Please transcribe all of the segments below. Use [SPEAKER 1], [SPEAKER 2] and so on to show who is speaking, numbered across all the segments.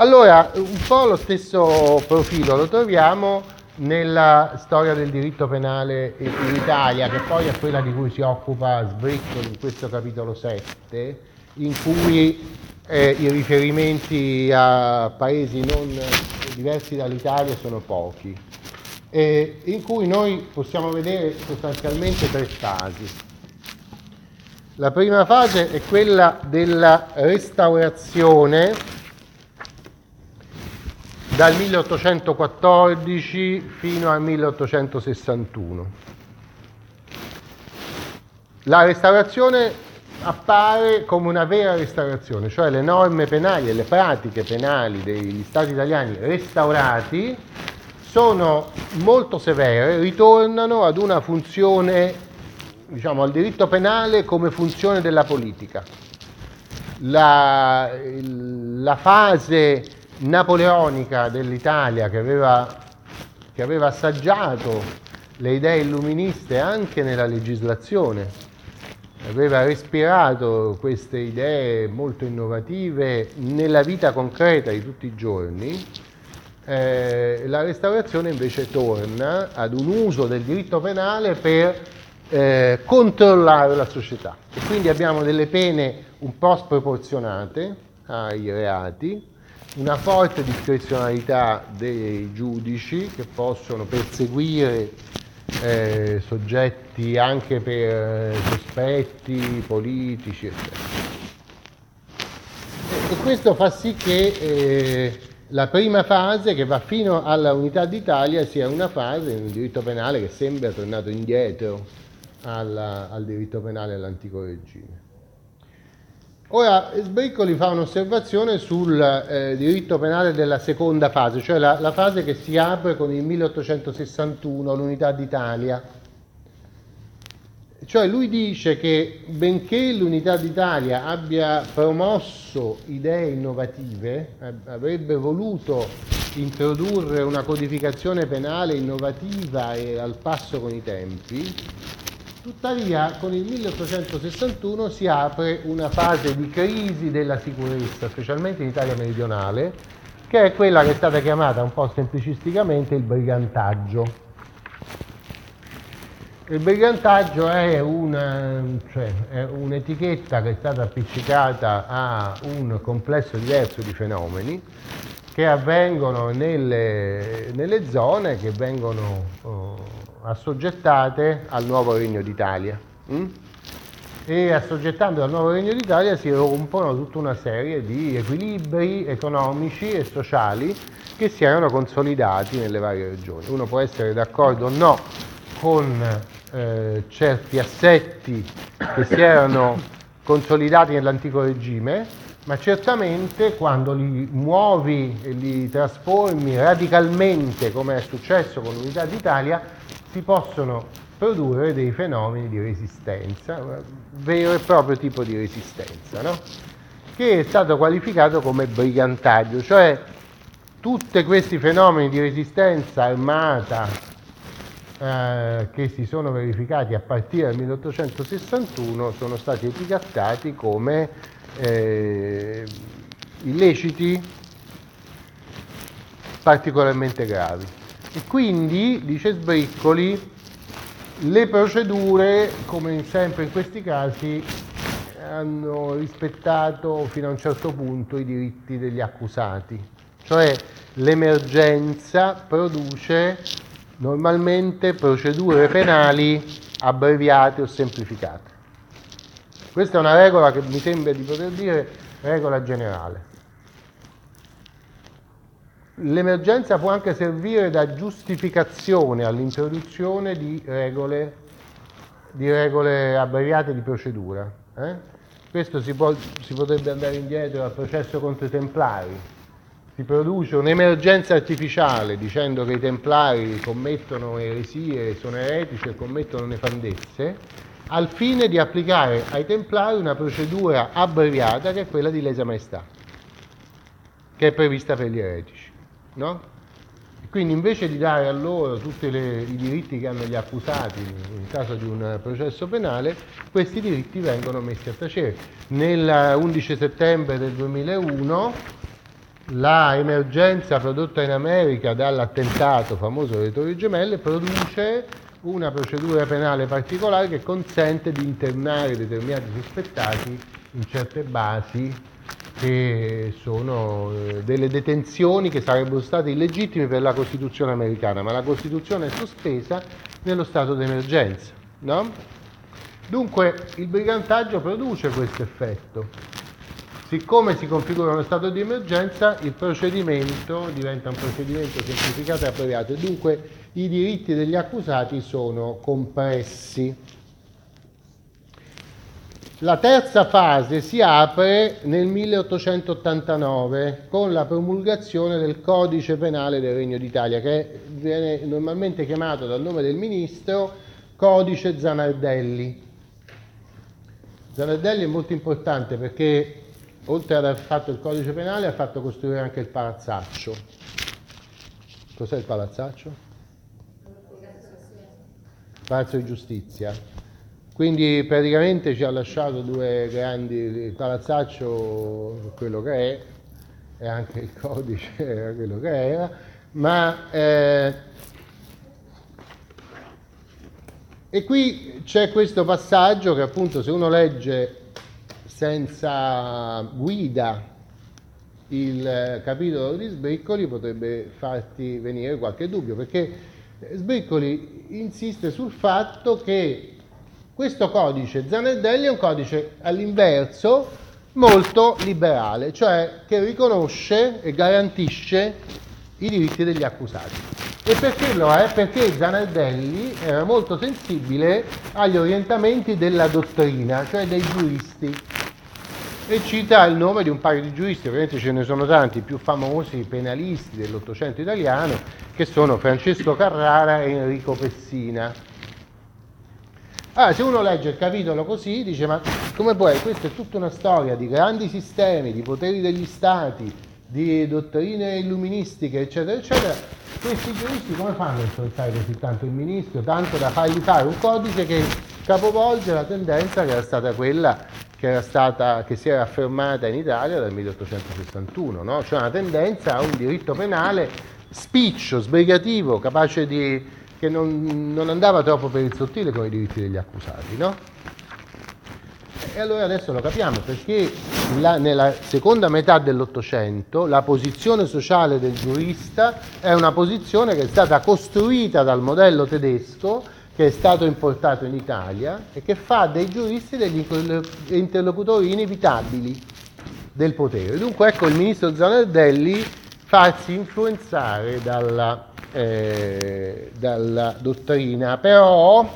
[SPEAKER 1] Allora, un po' lo stesso profilo lo troviamo nella storia del diritto penale in Italia, che poi è quella di cui si occupa Sbriccoli in questo capitolo 7, in cui eh, i riferimenti a paesi non diversi dall'Italia sono pochi, eh, in cui noi possiamo vedere sostanzialmente tre fasi. La prima fase è quella della restaurazione dal 1814 fino al 1861. La restaurazione appare come una vera restaurazione, cioè le norme penali e le pratiche penali degli Stati italiani restaurati sono molto severe, ritornano ad una funzione, diciamo, al diritto penale come funzione della politica. La, la fase napoleonica dell'Italia che aveva, che aveva assaggiato le idee illuministe anche nella legislazione, aveva respirato queste idee molto innovative nella vita concreta di tutti i giorni, eh, la restaurazione invece torna ad un uso del diritto penale per eh, controllare la società. E quindi abbiamo delle pene un po' sproporzionate ai reati, una forte discrezionalità dei giudici che possono perseguire eh, soggetti anche per sospetti politici, eccetera. E, questo fa sì che eh, la prima fase, che va fino alla unità d'Italia, sia una fase nel diritto penale che sembra tornato indietro alla, al diritto penale dell'antico regime. Ora Sbriccoli fa un'osservazione sul eh, diritto penale della seconda fase, cioè la, la, fase che si apre con il 1861, l'unità d'Italia. Cioè lui dice che benché l'unità d'Italia abbia promosso idee innovative, avrebbe voluto introdurre una codificazione penale innovativa e al passo con i tempi, Tuttavia con il 1861 si apre una fase di crisi della sicurezza, specialmente in Italia meridionale, che è quella che è stata chiamata un po' semplicisticamente il brigantaggio. Il brigantaggio è, una, cioè, è un'etichetta che è stata appiccicata a un complesso diverso di fenomeni che avvengono nelle, nelle zone che vengono oh, assoggettate al nuovo Regno d'Italia. Mm? E assoggettando al nuovo Regno d'Italia si rompono tutta una serie di equilibri economici e sociali che si erano consolidati nelle varie regioni. Uno può essere d'accordo o no con eh, certi assetti che si erano consolidati nell'antico regime, ma certamente quando li muovi e li trasformi radicalmente, come è successo con l'Unità d'Italia, si possono produrre dei fenomeni di resistenza, vero e proprio tipo di resistenza, no? che è stato qualificato come brigantaggio, cioè tutti questi fenomeni di resistenza armata eh, che si sono verificati a partire dal 1861 sono stati etichettati come eh, illeciti particolarmente gravi. E quindi, dice Sbriccoli, le procedure, come sempre in questi casi, hanno rispettato fino a un certo punto i diritti degli accusati, cioè l'emergenza produce normalmente procedure penali abbreviate o semplificate. Questa è una regola che mi sembra di poter dire regola generale. L'emergenza può anche servire da giustificazione all'introduzione di regole, di regole abbreviate di procedura. Eh? Questo si, può, si potrebbe andare indietro al processo contro i templari. Si produce un'emergenza artificiale dicendo che i templari commettono eresie, sono eretici e commettono nefandezze, al fine di applicare ai templari una procedura abbreviata che è quella di lesa maestà, che è prevista per gli eretici no? Quindi invece di dare a loro tutti i diritti che hanno gli accusati in caso di un processo penale, questi diritti vengono messi a tacere. Nel 11 settembre del 2001 la emergenza prodotta in America dall'attentato famoso delle Torri Gemelle produce una procedura penale particolare che consente di internare determinati sospettati in certe basi che sono eh, delle detenzioni che sarebbero state illegittime per la Costituzione americana, ma la Costituzione è sospesa nello stato d'emergenza. No? Dunque il brigantaggio produce questo effetto. Siccome si configura uno stato di emergenza, il procedimento diventa un procedimento semplificato e abbreviato e dunque i diritti degli accusati sono compressi. La terza fase si apre nel 1889 con la promulgazione del codice penale del Regno d'Italia, che viene normalmente chiamato dal nome del ministro codice Zanardelli. Zanardelli è molto importante perché oltre ad aver fatto il codice penale, ha fatto costruire anche il palazzaccio. Cos'è il palazzaccio? Palazzo di giustizia. Quindi praticamente ci ha lasciato due grandi, il palazzaccio quello che è, e anche il codice era quello che era, ma eh, e qui c'è questo passaggio che appunto se uno legge senza guida il capitolo di Sbriccoli potrebbe farti venire qualche dubbio, perché Sbriccoli insiste sul fatto che questo codice Zanardelli è un codice all'inverso molto liberale, cioè che riconosce e garantisce i diritti degli accusati. E perché lo è? Perché Zanardelli era molto sensibile agli orientamenti della dottrina, cioè dei giuristi e cita il nome di un paio di giuristi, ovviamente ce ne sono tanti, i più famosi penalisti dell'Ottocento italiano, che sono Francesco Carrara e Enrico Pessina. Allora, se uno legge il capitolo così, dice, ma come puoi? Questa è tutta una storia di grandi sistemi, di poteri degli stati, di dottrine illuministiche, eccetera, eccetera. Questi giuristi come fanno a influenzare così tanto il ministro, tanto da fargli fare un codice che capovolge la tendenza che era stata quella che, stata, che, si era affermata in Italia dal 1861, no? cioè una tendenza a un diritto penale spiccio, sbrigativo, capace di, che non, non, andava troppo per il sottile con i diritti degli accusati. No? E allora adesso lo capiamo perché la, nella seconda metà dell'Ottocento la posizione sociale del giurista è una posizione che è stata costruita dal modello tedesco che è stato importato in Italia e che fa dei giuristi degli interlocutori inevitabili del potere. Dunque ecco il ministro Zanardelli farsi influenzare dalla, eh, dalla dottrina, però,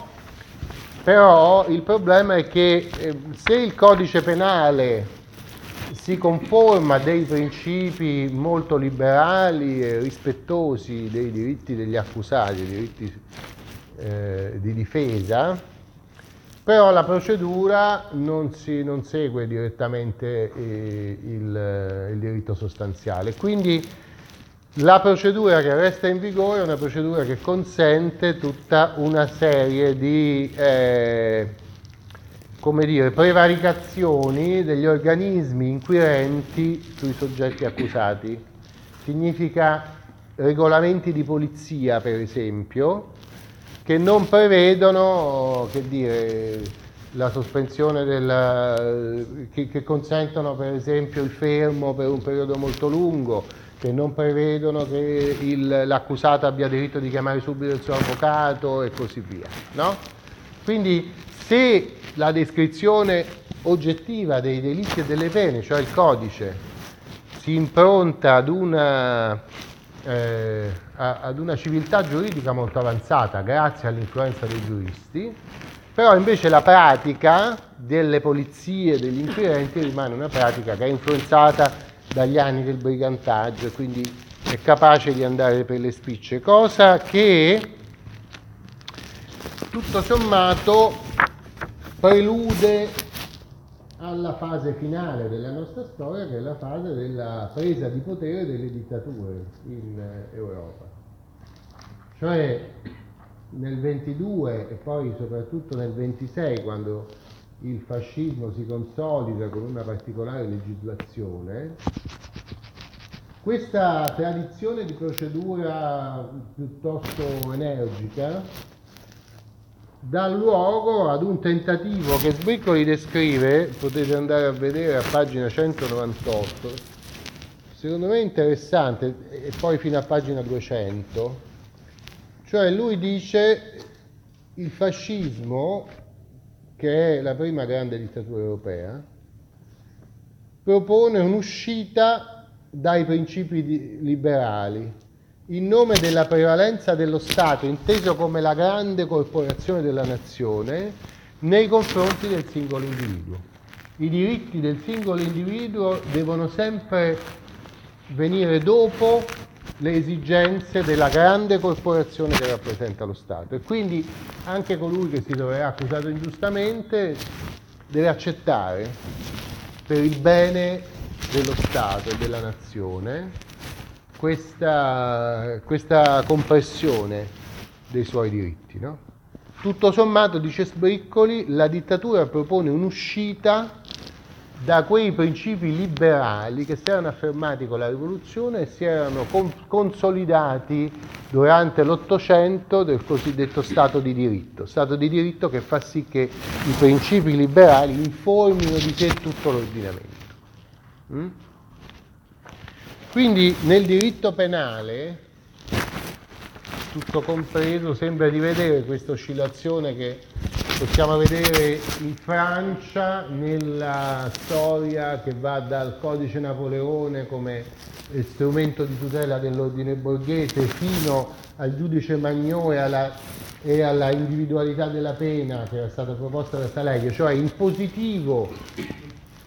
[SPEAKER 1] però, il problema è che eh, se il codice penale si conforma a dei principi molto liberali e rispettosi dei diritti degli accusati, diritti eh, di difesa, però la procedura non, si, non segue direttamente eh, il, il, diritto sostanziale. Quindi la procedura che resta in vigore è una procedura che consente tutta una serie di eh, come dire, prevaricazioni degli organismi inquirenti sui soggetti accusati. Significa regolamenti di polizia, per esempio, che non prevedono che dire, la sospensione del, che, che, consentono per esempio il fermo per un periodo molto lungo, che non prevedono che il, l'accusato abbia diritto di chiamare subito il suo avvocato e così via. No? Quindi se la descrizione oggettiva dei delitti e delle pene, cioè il codice, si impronta ad una eh, ad una civiltà giuridica molto avanzata grazie all'influenza dei giuristi, però invece la pratica delle polizie degli inquirenti rimane una pratica che è influenzata dagli anni del brigantaggio e quindi è capace di andare per le spicce, cosa che tutto sommato prelude alla fase finale della nostra storia, che è la fase della presa di potere delle dittature in eh, Europa. Cioè nel 22 e poi soprattutto nel 26, quando il fascismo si consolida con una particolare legislazione, Questa tradizione di procedura piuttosto energica dà luogo ad un tentativo che Sbriccoli descrive, potete andare a vedere a pagina 198, secondo me interessante, e poi fino a pagina 200, cioè lui dice il fascismo, che è la prima grande dittatura europea, propone un'uscita dai principi liberali in nome della prevalenza dello Stato, inteso come la grande corporazione della nazione, nei confronti del singolo individuo. I diritti del singolo individuo devono sempre venire dopo le esigenze della grande corporazione che rappresenta lo Stato e quindi anche colui che si troverà accusato ingiustamente deve accettare per il bene dello Stato e della nazione questa, questa compressione dei suoi diritti. No? Tutto sommato, dice Sbriccoli, la dittatura propone un'uscita da quei principi liberali che si erano affermati con la rivoluzione e si erano consolidati durante l'Ottocento del cosiddetto Stato di diritto, Stato di diritto che fa sì che i principi liberali informino di sé tutto l'ordinamento. Mm? Quindi nel diritto penale, tutto compreso, sembra di vedere questa oscillazione che possiamo vedere in Francia nella storia che va dal codice Napoleone come strumento di tutela dell'ordine borghese fino al giudice Magnò e alla, e alla individualità della pena che era stata proposta da Taleggio, cioè in positivo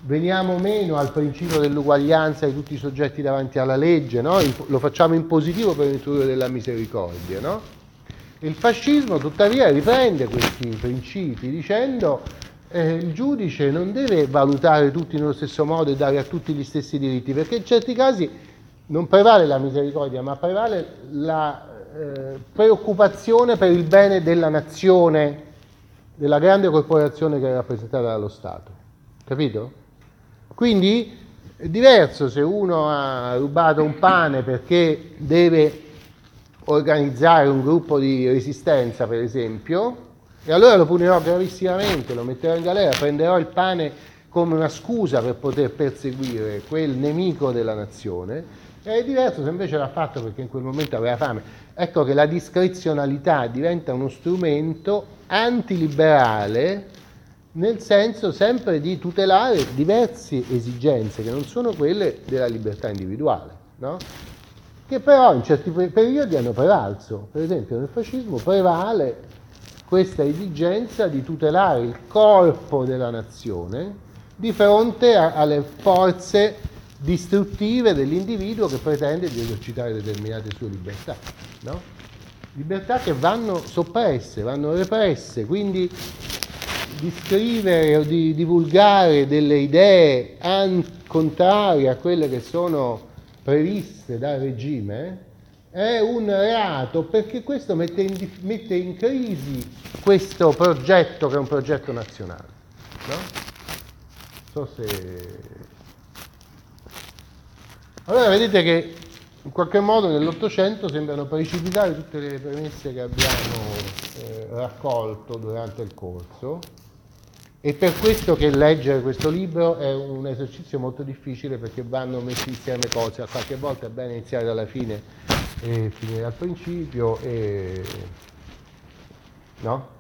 [SPEAKER 1] veniamo meno al principio dell'uguaglianza di tutti i soggetti davanti alla legge, no? lo facciamo in positivo per introdurre della misericordia. No? Il fascismo tuttavia riprende questi principi dicendo eh, il giudice non deve valutare tutti nello stesso modo e dare a tutti gli stessi diritti, perché in certi casi non prevale la misericordia, ma prevale la eh, preoccupazione per il bene della nazione, della grande corporazione che è rappresentata dallo Stato. Capito? Quindi è diverso se uno ha rubato un pane perché deve organizzare un gruppo di resistenza, per esempio, e allora lo punirò gravissimamente, lo metterò in galera, prenderò il pane come una scusa per poter perseguire quel nemico della nazione. È diverso se invece l'ha fatto perché in quel momento aveva fame. Ecco che la discrezionalità diventa uno strumento antiliberale nel senso sempre di tutelare diverse esigenze che non sono quelle della libertà individuale, no? che però in certi periodi hanno prevalso. Per esempio nel fascismo prevale questa esigenza di tutelare il corpo della nazione di fronte a, alle forze distruttive dell'individuo che pretende di esercitare determinate sue libertà. No? Libertà che vanno soppresse, vanno represse, quindi di scrivere o di divulgare delle idee contrarie a quelle che sono previste dal regime è un reato perché questo mette in, mette in crisi questo progetto che è un progetto nazionale. No? So se... Allora vedete che in qualche modo nell'Ottocento sembrano precipitare tutte le premesse che abbiamo eh, raccolto durante il corso è per questo che leggere questo libro è un esercizio molto difficile perché vanno messi insieme cose, a qualche volta è bene iniziare dalla fine e finire dal principio, e... no?